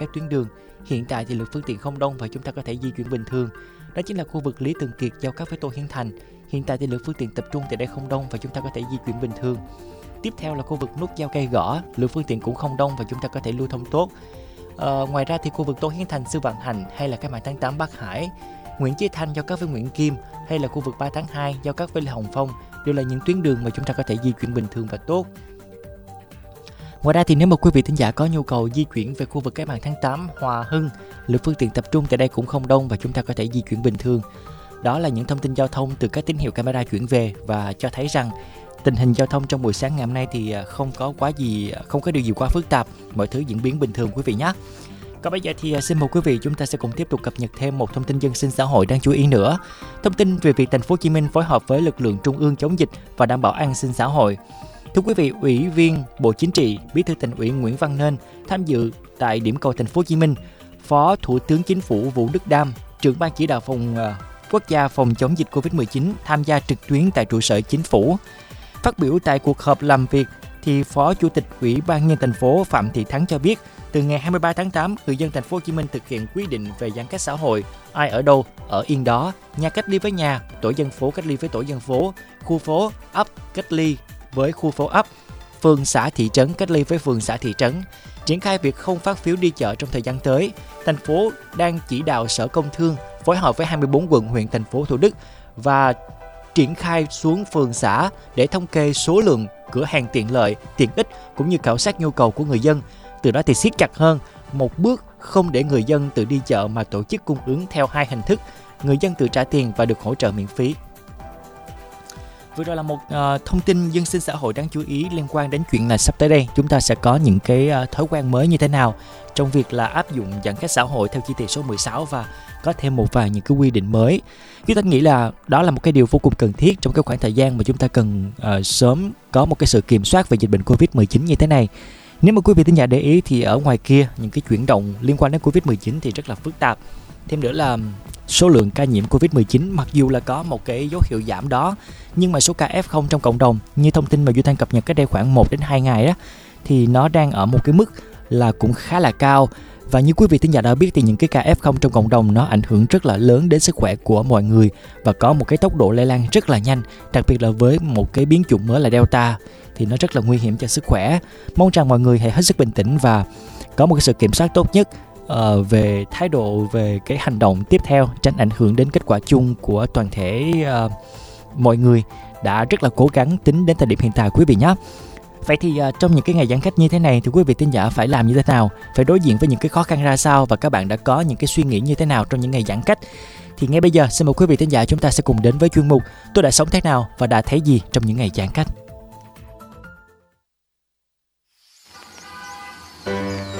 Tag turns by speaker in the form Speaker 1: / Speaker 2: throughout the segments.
Speaker 1: các tuyến đường. Hiện tại thì lượng phương tiện không đông và chúng ta có thể di chuyển bình thường. Đó chính là khu vực Lý Thường Kiệt giao cắt với Tô Hiến Thành. Hiện tại thì lượng phương tiện tập trung tại đây không đông và chúng ta có thể di chuyển bình thường. Tiếp theo là khu vực nút giao cây gõ, lượng phương tiện cũng không đông và chúng ta có thể lưu thông tốt. À, ngoài ra thì khu vực Tô Hiến Thành, Sư Vạn Hành hay là cái mạng tháng 8 Bắc Hải, Nguyễn Chí Thanh giao cắt với Nguyễn Kim hay là khu vực 3 tháng 2 giao cắt với Lê Hồng Phong đều là những tuyến đường mà chúng ta có thể di chuyển bình thường và tốt. Ngoài ra thì nếu mà quý vị thính giả có nhu cầu di chuyển về khu vực cái bàn tháng 8 Hòa Hưng, lượng phương tiện tập trung tại đây cũng không đông và chúng ta có thể di chuyển bình thường. Đó là những thông tin giao thông từ các tín hiệu camera chuyển về và cho thấy rằng tình hình giao thông trong buổi sáng ngày hôm nay thì à, không có quá gì à, không có điều gì quá phức tạp, mọi thứ diễn biến bình thường quý vị nhé. Còn bây giờ thì à, xin mời quý vị chúng ta sẽ cùng tiếp tục cập nhật thêm một thông tin dân sinh xã hội đang chú ý nữa. Thông tin về việc thành phố Hồ Chí Minh phối hợp với lực lượng trung ương chống dịch và đảm bảo an sinh xã hội. Thưa quý vị, Ủy viên Bộ Chính trị, Bí thư Thành ủy Nguyễn Văn Nên tham dự tại điểm cầu thành phố Hồ Chí Minh, Phó Thủ tướng Chính phủ Vũ Đức Đam, trưởng ban chỉ đạo phòng ờ, quốc gia phòng chống dịch Covid-19 tham gia trực tuyến tại trụ sở chính phủ. Phát biểu tại cuộc họp làm việc thì Phó Chủ tịch Ủy ban nhân thành phố Phạm Thị Thắng cho biết, từ ngày 23 tháng 8, người dân thành phố Hồ Chí Minh thực hiện quy định về giãn cách xã hội, ai ở đâu ở yên đó, nhà cách ly với nhà, tổ dân phố cách ly với tổ dân phố, khu phố, ấp cách ly với khu phố ấp, phường xã thị trấn cách ly với phường xã thị trấn. Triển khai việc không phát phiếu đi chợ trong thời gian tới, thành phố đang chỉ đạo Sở Công Thương phối hợp với 24 quận huyện thành phố Thủ Đức và triển khai xuống phường xã để thống kê số lượng cửa hàng tiện lợi, tiện ích cũng như khảo sát nhu cầu của người dân. Từ đó thì siết chặt hơn một bước không để người dân tự đi chợ mà tổ chức cung ứng theo hai hình thức, người dân tự trả tiền và được hỗ trợ miễn phí. Vừa rồi là một uh, thông tin dân sinh xã hội đáng chú ý liên quan đến chuyện là sắp tới đây chúng ta sẽ có những cái uh, thói quen mới như thế nào trong việc là áp dụng giãn cách xã hội theo chỉ thị số 16 và có thêm một vài những cái quy định mới. Chúng ta nghĩ là đó là một cái điều vô cùng cần thiết trong cái khoảng thời gian mà chúng ta cần uh, sớm có một cái sự kiểm soát về dịch bệnh Covid-19 như thế này. Nếu mà quý vị thính giả để ý thì ở ngoài kia những cái chuyển động liên quan đến Covid-19 thì rất là phức tạp. Thêm nữa là số lượng ca nhiễm Covid-19 mặc dù là có một cái dấu hiệu giảm đó nhưng mà số ca F0 trong cộng đồng như thông tin mà Duy Thanh cập nhật cách đây khoảng 1 đến 2 ngày á thì nó đang ở một cái mức là cũng khá là cao và như quý vị thính giả đã biết thì những cái ca F0 trong cộng đồng nó ảnh hưởng rất là lớn đến sức khỏe của mọi người và có một cái tốc độ lây lan rất là nhanh, đặc biệt là với một cái biến chủng mới là Delta thì nó rất là nguy hiểm cho sức khỏe. Mong rằng mọi người hãy hết sức bình tĩnh và có một cái sự kiểm soát tốt nhất uh, về thái độ về cái hành động tiếp theo tránh ảnh hưởng đến kết quả chung của toàn thể uh, mọi người đã rất là cố gắng tính đến thời điểm hiện tại quý vị nhé. Vậy thì uh, trong những cái ngày giãn cách như thế này thì quý vị tin giả phải làm như thế nào? Phải đối diện với những cái khó khăn ra sao và các bạn đã có những cái suy nghĩ như thế nào trong những ngày giãn cách? Thì ngay bây giờ xin mời quý vị tin giả chúng ta sẽ cùng đến với chuyên mục Tôi đã sống thế nào và đã thấy gì trong những ngày giãn cách.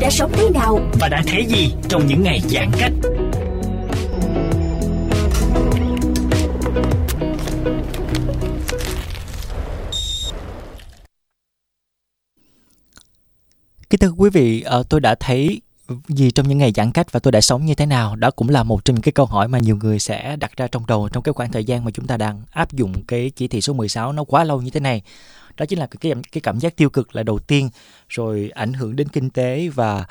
Speaker 2: Đã sống thế nào?
Speaker 3: Và đã thấy gì trong những ngày giãn cách.
Speaker 1: Kính thưa quý vị, ờ, tôi đã thấy gì trong những ngày giãn cách và tôi đã sống như thế nào? Đó cũng là một trong những cái câu hỏi mà nhiều người sẽ đặt ra trong đầu trong cái khoảng thời gian mà chúng ta đang áp dụng cái chỉ thị số 16 nó quá lâu như thế này đó chính là cái cái cảm giác tiêu cực là đầu tiên rồi ảnh hưởng đến kinh tế và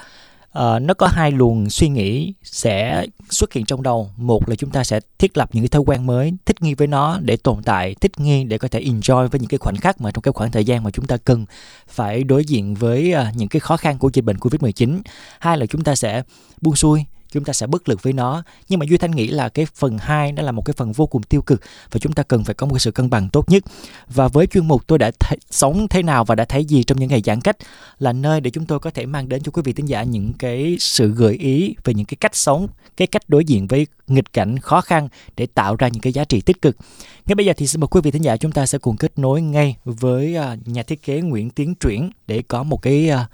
Speaker 1: uh, nó có hai luồng suy nghĩ sẽ xuất hiện trong đầu. Một là chúng ta sẽ thiết lập những cái thói quen mới thích nghi với nó để tồn tại thích nghi để có thể enjoy với những cái khoảnh khắc mà trong cái khoảng thời gian mà chúng ta cần phải đối diện với uh, những cái khó khăn của dịch bệnh covid 19 hai là chúng ta sẽ buông xuôi chúng ta sẽ bất lực với nó. Nhưng mà duy thanh nghĩ là cái phần 2 nó là một cái phần vô cùng tiêu cực và chúng ta cần phải có một sự cân bằng tốt nhất. Và với chuyên mục tôi đã th- sống thế nào và đã thấy gì trong những ngày giãn cách là nơi để chúng tôi có thể mang đến cho quý vị thính giả những cái sự gợi ý về những cái cách sống, cái cách đối diện với nghịch cảnh khó khăn để tạo ra những cái giá trị tích cực. Ngay bây giờ thì xin mời quý vị thính giả chúng ta sẽ cùng kết nối ngay với à, nhà thiết kế Nguyễn Tiến Truyển để có một cái à,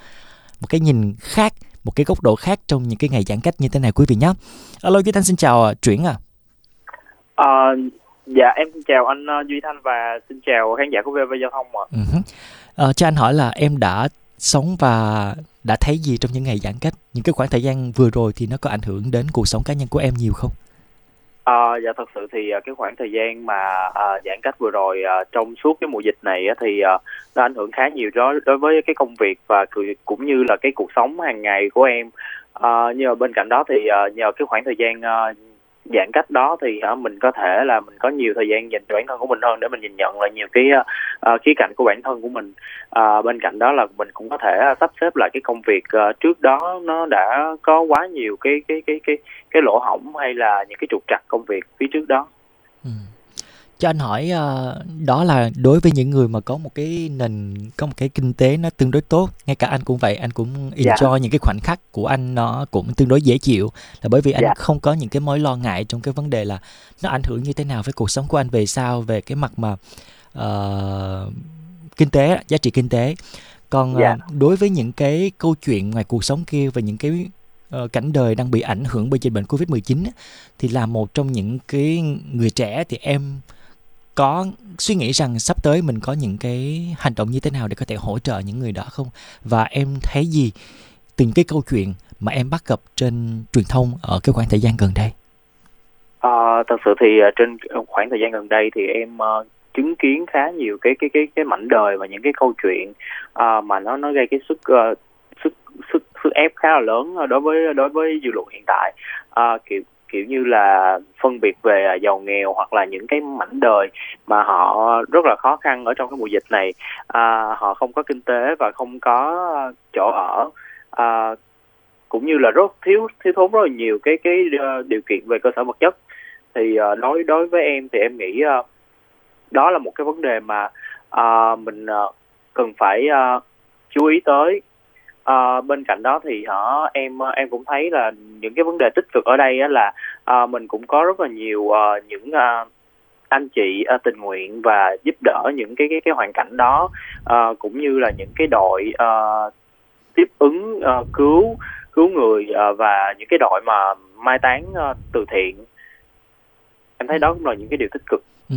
Speaker 1: một cái nhìn khác một cái góc độ khác trong những cái ngày giãn cách như thế này quý vị nhé. Alo Duy Thanh xin chào à, Chuyển à.
Speaker 4: À, dạ em xin chào anh uh, Duy Thanh và xin chào khán giả của VV Giao thông ạ.
Speaker 1: Uh-huh. À, cho anh hỏi là em đã sống và đã thấy gì trong những ngày giãn cách? Những cái khoảng thời gian vừa rồi thì nó có ảnh hưởng đến cuộc sống cá nhân của em nhiều không?
Speaker 4: À, dạ thật sự thì ờ, cái khoảng thời gian mà à, giãn cách vừa rồi à, trong suốt cái mùa dịch này á, thì à, nó ảnh hưởng khá nhiều đối đối với cái công việc và cũng như là cái cuộc sống hàng ngày của em. À, nhưng mà bên cạnh đó thì à, nhờ cái khoảng thời gian à, giãn cách đó thì à, mình có thể là mình có nhiều thời gian dành cho bản thân của mình hơn để mình nhìn nhận lại nhiều cái uh, khía cạnh của bản thân của mình uh, bên cạnh đó là mình cũng có thể sắp xếp lại cái công việc uh, trước đó nó đã có quá nhiều cái cái cái cái cái lỗ hổng hay là những cái trục trặc công việc phía trước đó
Speaker 1: ừ cho anh hỏi đó là đối với những người mà có một cái nền có một cái kinh tế nó tương đối tốt ngay cả anh cũng vậy anh cũng dạ. enjoy yeah. những cái khoảnh khắc của anh nó cũng tương đối dễ chịu là bởi vì anh. Dạ. không có những cái mối lo ngại trong cái vấn đề là nó ảnh hưởng như thế nào với cuộc sống của anh về sau về cái mặt mà uh, kinh tế giá trị kinh tế còn yeah. uh, dạ. đối với những cái câu chuyện ngoài cuộc sống kia và những cái uh, cảnh đời đang bị ảnh hưởng bởi dịch bệnh covid 19 thì là một trong những cái người trẻ thì em có suy nghĩ rằng sắp tới mình có những cái hành động như thế nào để có thể hỗ trợ những người đó không và em thấy gì từng cái câu chuyện mà em bắt gặp trên truyền thông ở cái khoảng thời gian gần đây
Speaker 4: à, thật sự thì trên khoảng thời gian gần đây thì em uh, chứng kiến khá nhiều cái cái cái cái mảnh đời và những cái câu chuyện uh, mà nó nó gây cái sức uh, sức sức sức ép khá là lớn ờ, đối với đối với dư luận hiện tại. Uh, kiểu kiểu như là phân biệt về à, giàu nghèo hoặc là những cái mảnh đời mà họ rất là khó khăn ở trong cái mùa dịch này. À, họ không có kinh tế và không có chỗ ở. À, cũng như là rất thiếu thiếu thốn rất là nhiều cái cái uh, điều kiện về cơ sở vật chất. Thì uh, đối đối với em thì em nghĩ uh, đó là một cái vấn đề mà uh, mình uh, cần phải uh, chú ý tới. À, bên cạnh đó thì hả em em cũng thấy là những cái vấn đề tích cực ở đây á là à, mình cũng có rất là nhiều à, những à, anh chị à, tình nguyện và giúp đỡ những cái cái cái hoàn cảnh đó à, cũng như là những cái đội à, tiếp ứng à, cứu cứu người à, và những cái đội mà mai táng à, từ thiện. Em thấy đó cũng là những cái điều tích cực.
Speaker 1: Ừ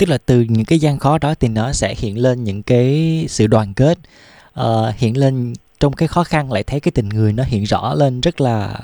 Speaker 1: tức là từ những cái gian khó đó thì nó sẽ hiện lên những cái sự đoàn kết uh, hiện lên trong cái khó khăn lại thấy cái tình người nó hiện rõ lên rất là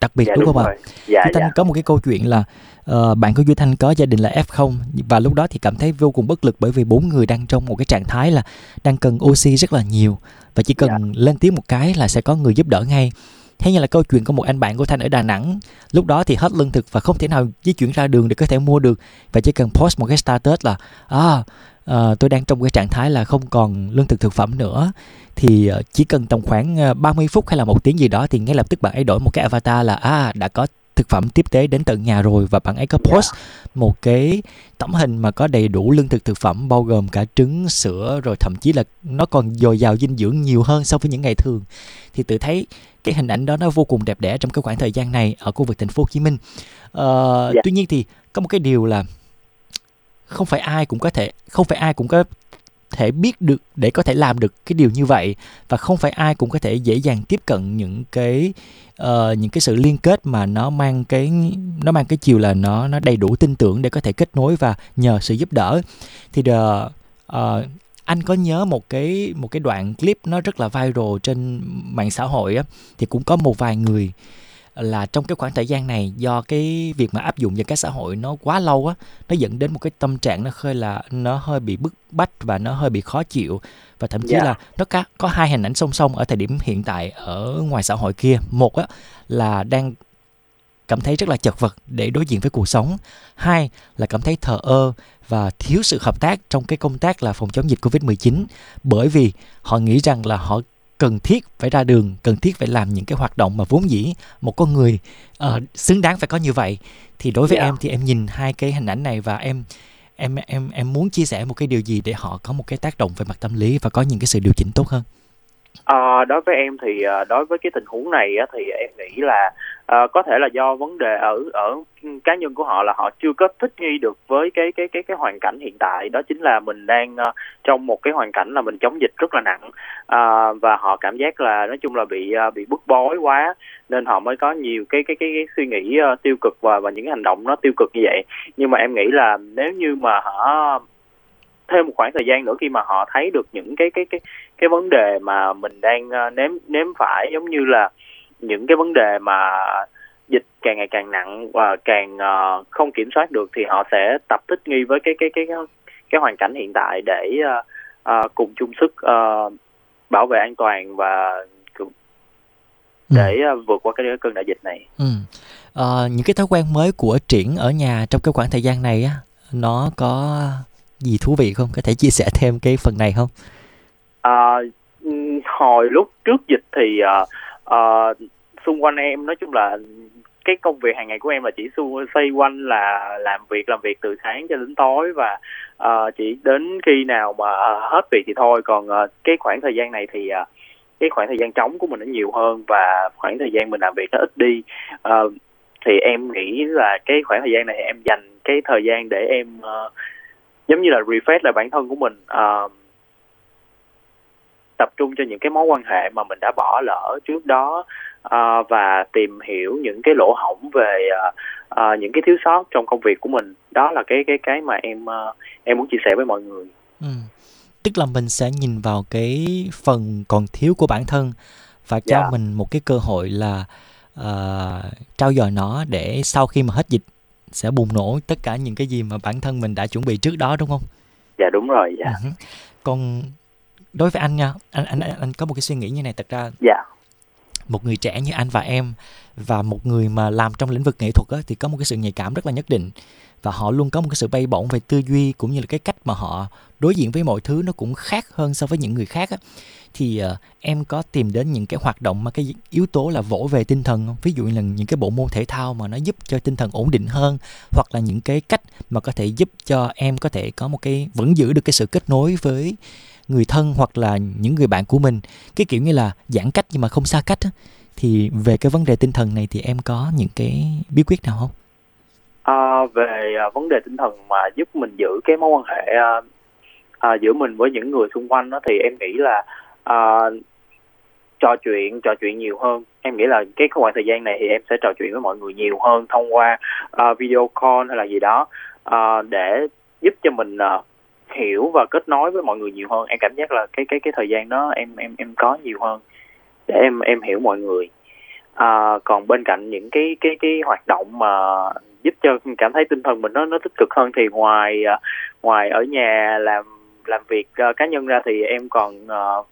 Speaker 1: đặc biệt dạ, đúng, đúng không ạ? Dạ, Duy Thanh dạ. có một cái câu chuyện là uh, bạn của Duy Thanh có gia đình là F0 và lúc đó thì cảm thấy vô cùng bất lực bởi vì bốn người đang trong một cái trạng thái là đang cần oxy rất là nhiều và chỉ cần dạ. lên tiếng một cái là sẽ có người giúp đỡ ngay. Thế như là câu chuyện của một anh bạn của Thanh ở Đà Nẵng Lúc đó thì hết lương thực và không thể nào di chuyển ra đường để có thể mua được. Và chỉ cần post một cái status là À à, tôi đang trong cái trạng thái là không còn lương thực thực phẩm nữa. Thì ờ, chỉ cần tầm khoảng ờ, 30 phút hay là một tiếng gì đó thì ngay lập tức bạn ấy đổi một cái avatar là à đã có thực phẩm tiếp tế đến tận nhà rồi và bạn ấy có dạ. post một cái tấm hình mà có đầy đủ lương thực thực phẩm bao gồm cả trứng sữa rồi thậm chí là nó còn dồi dào dinh dưỡng nhiều hơn so với những ngày thường thì tự thấy cái hình ảnh đó nó vô cùng đẹp đẽ trong cái khoảng thời gian này ở khu vực thành phố Hồ Chí Minh. Uh, yeah. Tuy nhiên thì có một cái điều là không phải ai cũng có thể không phải ai cũng có thể biết được để có thể làm được cái điều như vậy. Và không phải ai cũng có thể dễ dàng tiếp cận những cái uh, những cái sự liên kết mà nó mang cái nó mang cái chiều là nó nó đầy đủ tin tưởng để có thể kết nối và nhờ sự giúp đỡ. Thì the, uh, ờ, anh có nhớ một cái một cái đoạn clip nó rất là viral trên mạng xã hội á thì cũng có một vài người là trong cái khoảng thời gian này do cái việc mà áp dụng giãn cách xã hội nó quá lâu á nó dẫn đến một cái tâm trạng nó hơi là nó hơi bị bức bách và nó hơi bị khó chịu. Và thậm chí
Speaker 4: Dạ.
Speaker 1: là nó có có hai hình ảnh song song ở thời điểm hiện tại ở ngoài xã hội kia. Một á là đang cảm thấy rất là chật vật để đối diện với cuộc sống. Hai là cảm thấy thờ ơ và thiếu sự hợp tác trong cái công tác là phòng chống dịch Covid-19 bởi vì họ nghĩ rằng là họ cần thiết phải ra đường, cần thiết phải làm những cái hoạt động mà vốn dĩ một con người uh, xứng đáng phải có như vậy. Thì đối với
Speaker 4: Dạ.
Speaker 1: em thì em nhìn hai cái hình ảnh này và em em em em muốn chia sẻ một cái điều gì để họ có một cái tác động về mặt tâm lý và có những cái sự điều chỉnh tốt hơn.
Speaker 4: À, đối với em thì ờ, đối với cái tình huống này á, thì em nghĩ là à, có thể là do vấn đề ở ở cá nhân của họ là họ chưa có thích nghi được với cái cái cái cái hoàn cảnh hiện tại. Đó chính là mình đang trong một cái hoàn cảnh là mình chống dịch rất là nặng. Ờ, và họ cảm giác là nói chung là bị bị bức bối quá nên họ mới có nhiều cái cái cái, cái suy nghĩ tiêu cực và và những hành động nó tiêu cực như vậy. Nhưng mà em nghĩ là nếu như mà họ thêm một khoảng thời gian nữa khi mà họ thấy được những cái cái cái cái vấn đề mà mình đang ờ, nếm nếm phải giống như là những cái vấn đề mà dịch càng ngày càng nặng và càng ờ, không kiểm soát được thì họ sẽ tập thích nghi với cái cái cái cái, cái hoàn cảnh hiện tại để ờ, cùng chung sức ờ, bảo vệ an toàn và
Speaker 1: Ừ.
Speaker 4: để vượt qua cái cơn đại dịch này.
Speaker 1: Ừ. Ờ, những cái thói quen mới của triển ở nhà trong cái khoảng thời gian này á nó có gì thú vị không? Có thể chia sẻ thêm cái phần này không?
Speaker 4: À, ừ, hồi lúc trước dịch thì à, à, xung quanh em nói chung là cái công việc hàng ngày của em là chỉ xoay quanh là làm việc làm việc từ sáng cho đến tối và uh, chỉ đến khi nào mà à, hết việc thì thôi còn uh, cái khoảng thời gian này thì uh, cái khoảng thời gian trống của mình nó nhiều hơn và khoảng thời gian mình làm việc nó ít đi uh, thì em nghĩ là cái khoảng thời gian này em dành cái thời gian để em uh, giống như là refresh lại bản thân của mình Ờ, tập trung cho những cái mối quan hệ mà mình đã bỏ lỡ trước đó ờ, và tìm hiểu những cái lỗ hổng về ờ, ờ, những cái thiếu sót trong công việc của mình đó là cái cái cái mà em ờ, em muốn chia sẻ với mọi người
Speaker 1: Ừ. Tức là mình sẽ nhìn vào cái phần còn thiếu của bản thân và cho
Speaker 4: Dạ.
Speaker 1: mình một cái cơ hội là ờ, trao dồi nó để sau khi mà hết dịch sẽ bùng nổ tất cả những cái gì mà bản thân mình đã chuẩn bị trước đó đúng không?
Speaker 4: dạ đúng rồi dạ
Speaker 1: Ừ. Còn đối với anh nha, anh anh anh anh có một cái suy nghĩ như này thật ra
Speaker 4: dạ
Speaker 1: một người trẻ như anh và em và một người mà làm trong lĩnh vực nghệ thuật á, thì có một cái sự nhạy cảm rất là nhất định và họ luôn có một cái sự bay bổng về tư duy cũng như là cái cách mà họ đối diện với mọi thứ nó cũng khác hơn so với những người khác á thì uh, em có tìm đến những cái hoạt động mà cái yếu tố là vỗ về tinh thần không? ví dụ như là những cái bộ môn thể thao mà nó giúp cho tinh thần ổn định hơn hoặc là những cái cách mà có thể giúp cho em có thể có một cái vẫn giữ được cái sự kết nối với người thân hoặc là những người bạn của mình cái kiểu như là giãn cách nhưng mà không xa cách á, thì về cái vấn đề tinh thần này thì em có những cái bí quyết nào không?
Speaker 4: À, về à, vấn đề tinh thần mà giúp mình giữ cái mối quan hệ à, à, giữa mình với những người xung quanh đó thì em nghĩ là ờ, trò chuyện trò chuyện nhiều hơn. Em nghĩ là cái khoảng thời gian này thì em sẽ trò chuyện với mọi người nhiều hơn thông qua uh, video call hay là gì đó. Uh, để giúp cho mình uh, hiểu và kết nối với mọi người nhiều hơn. Em cảm giác là cái cái cái thời gian đó em em em có nhiều hơn để em em hiểu mọi người. À, còn bên cạnh những cái cái cái hoạt động mà giúp cho cảm thấy tinh thần mình nó nó tích cực hơn thì ngoài ngoài ở nhà làm làm việc cá nhân ra thì em còn uh,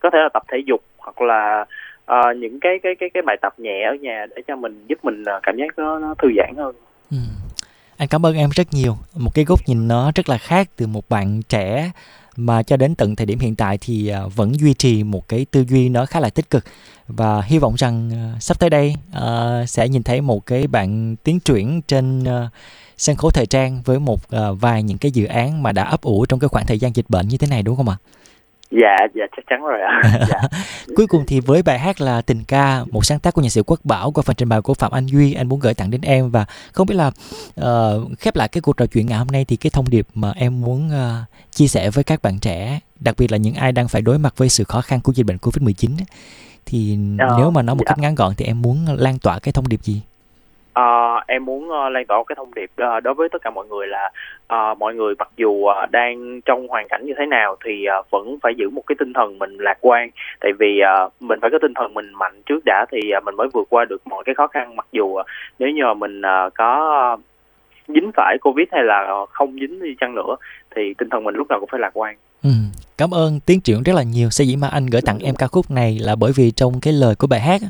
Speaker 4: có thể là tập thể dục hoặc là uh, những cái cái cái cái bài tập nhẹ ở nhà để cho mình giúp mình ờ, cảm giác nó, nó thư giãn hơn
Speaker 1: Ừ. Anh cảm ơn em rất nhiều. Một cái góc nhìn nó rất là khác từ một bạn trẻ mà cho đến tận thời điểm hiện tại thì ờ, vẫn duy trì một cái tư duy nó khá là tích cực và hy vọng rằng sắp tới đây uh, sẽ nhìn thấy một cái bạn tiến triển trên uh, sân khấu thời trang với một uh, vài những cái dự án mà đã ấp ủ trong cái khoảng thời gian dịch bệnh như thế này đúng không ạ?
Speaker 4: Dạ dạ chắc chắn rồi ạ dạ
Speaker 1: Cuối cùng thì với bài hát là Tình ca, một sáng tác của nhạc sĩ Quốc Bảo qua phần trình bày của Phạm Anh Duy, anh muốn gửi tặng đến em và không biết là ờ, khép lại cái cuộc trò chuyện ngày hôm nay thì cái thông điệp mà em muốn ờ, chia sẻ với các bạn trẻ, đặc biệt là những ai đang phải đối mặt với sự khó khăn của dịch bệnh Covid-19 á, thì
Speaker 4: Ờ,
Speaker 1: nếu mà nói một
Speaker 4: dạ.
Speaker 1: cách ngắn gọn thì em muốn lan tỏa cái thông điệp gì?
Speaker 4: Uh, em muốn uh, lan tỏa cái thông điệp uh, đối với tất cả mọi người là uh, mọi người mặc dù uh, đang trong hoàn cảnh như thế nào thì uh, vẫn phải giữ một cái tinh thần mình lạc quan tại vì uh, mình phải có tinh thần mình mạnh trước đã thì uh, mình mới vượt qua được mọi cái khó khăn mặc dù uh, nếu như mình uh, có uh, dính phải covid hay là không dính đi chăng nữa thì tinh thần mình lúc nào cũng phải lạc quan.
Speaker 5: Cảm ơn Tiến Triển rất là nhiều. sẽ dĩ mà anh gửi tặng em ca khúc này là bởi vì trong cái lời của bài hát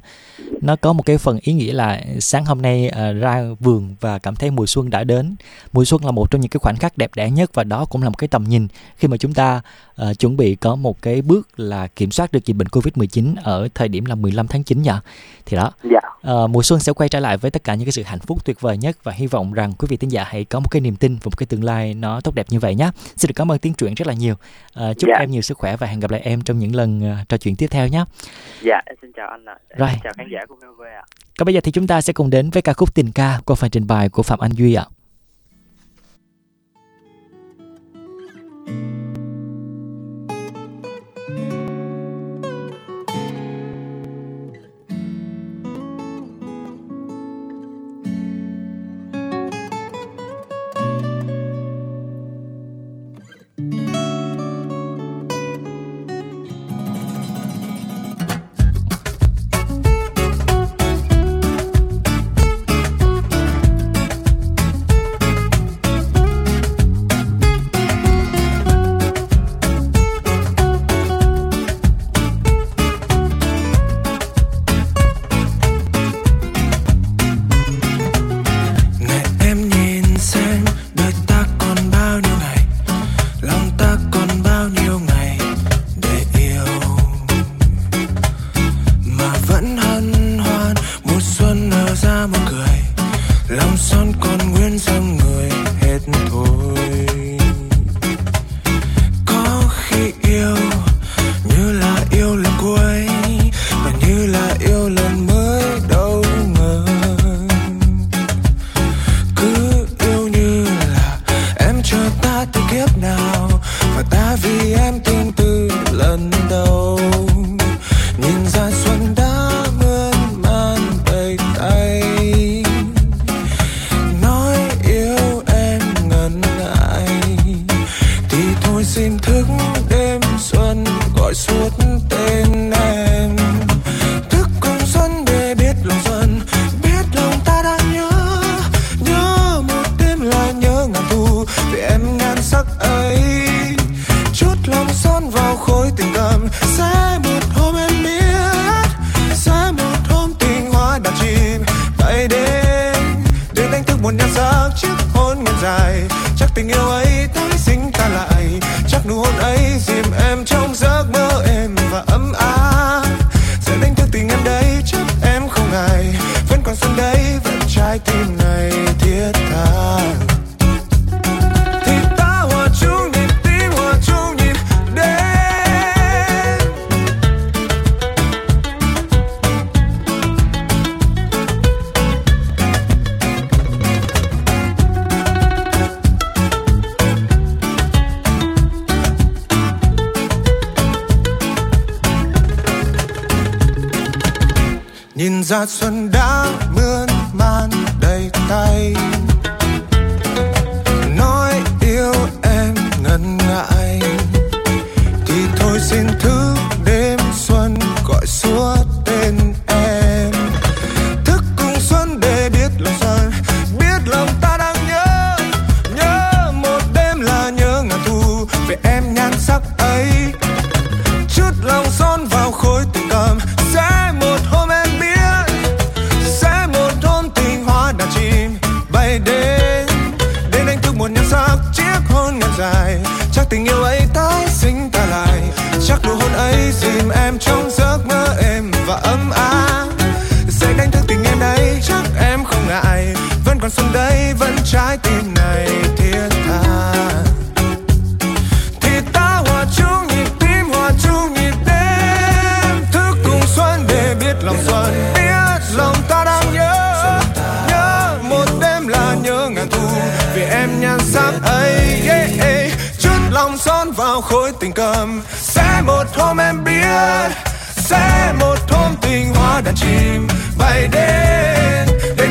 Speaker 5: nó có một cái phần ý nghĩa là sáng hôm nay uh, ra vườn và cảm thấy mùa xuân đã đến. Mùa xuân là một trong những cái khoảnh khắc đẹp đẽ nhất và đó cũng là một cái tầm nhìn khi mà chúng ta uh, chuẩn bị có một cái bước là kiểm soát được dịch bệnh Covid-19 ở thời điểm là 15 tháng 9 nhỉ. Thì đó.
Speaker 4: Dạ.
Speaker 5: Uh, mùa xuân sẽ quay trở lại với tất cả những cái sự hạnh phúc tuyệt vời nhất và hy vọng rằng quý vị thính giả hãy có một cái niềm tin và một cái tương lai nó tốt đẹp như vậy nhé. Xin được cảm ơn Tiến Truyện rất là nhiều. Uh, chúc dạ. em nhiều sức khỏe và hẹn gặp lại em trong những lần uh, trò chuyện tiếp theo nhé.
Speaker 4: Dạ, xin chào anh ạ. À.
Speaker 5: Rồi.
Speaker 4: chào khán giả của VOV ạ.
Speaker 5: Còn bây giờ thì chúng ta sẽ cùng đến với ca khúc Tình ca qua phần trình bày của Phạm Anh Duy ạ. À.
Speaker 6: tin thức đêm xuân, gọi suốt tên em. Thức cơn xuân để biết lòng xuân, biết lòng ta đã nhớ. Nhớ một đêm là nhớ ngàn thu vì em ngàn sắc ấy. Chút lòng son vào khối tình cảm, sẽ một hôm em biết. Sẽ một hôm tình hoa đã chìm tại đến đến đánh thức
Speaker 5: một nhan sắc trước hôn ngàn dài trái tim này thiết tha. Thì ta hòa chung nhịp tim hòa chung nhịp đến. Nhìn ra
Speaker 6: xuân đến losing too còn xuống đây vẫn trái tim này thiết tha. Thì ta hòa chung nhịp tim hòa chung nhịp đêm. Thức cùng xuân để biết lòng xuân biết lòng ta đang nhớ. Nhớ một đêm là nhớ ngàn thu vì
Speaker 5: em nhan sắc ấy yeah, yeah. chút lòng son vào khối tình cầm sẽ một hôm em biết sẽ một hôm tình hoa đàn chim bay đến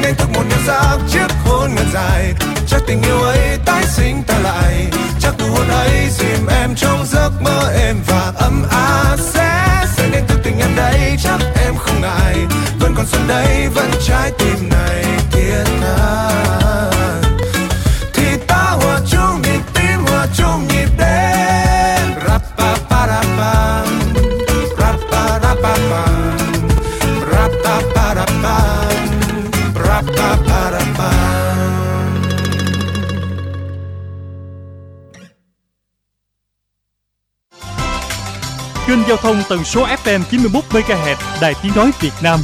Speaker 5: đánh thức một niềm giác chiếc hôn ngàn dài. Chắc tình yêu ấy tái sinh ta lại. Chắc nụ hôn ấy dìm em trong giấc mơ em và ấm áp. Sẽ sẽ đến từ tình em đây, chắc em không ngại. Vẫn còn xuân đây, vẫn trái tim này. Thiết tha thông tần số FM 91 MHz Đài Tiếng nói Việt Nam.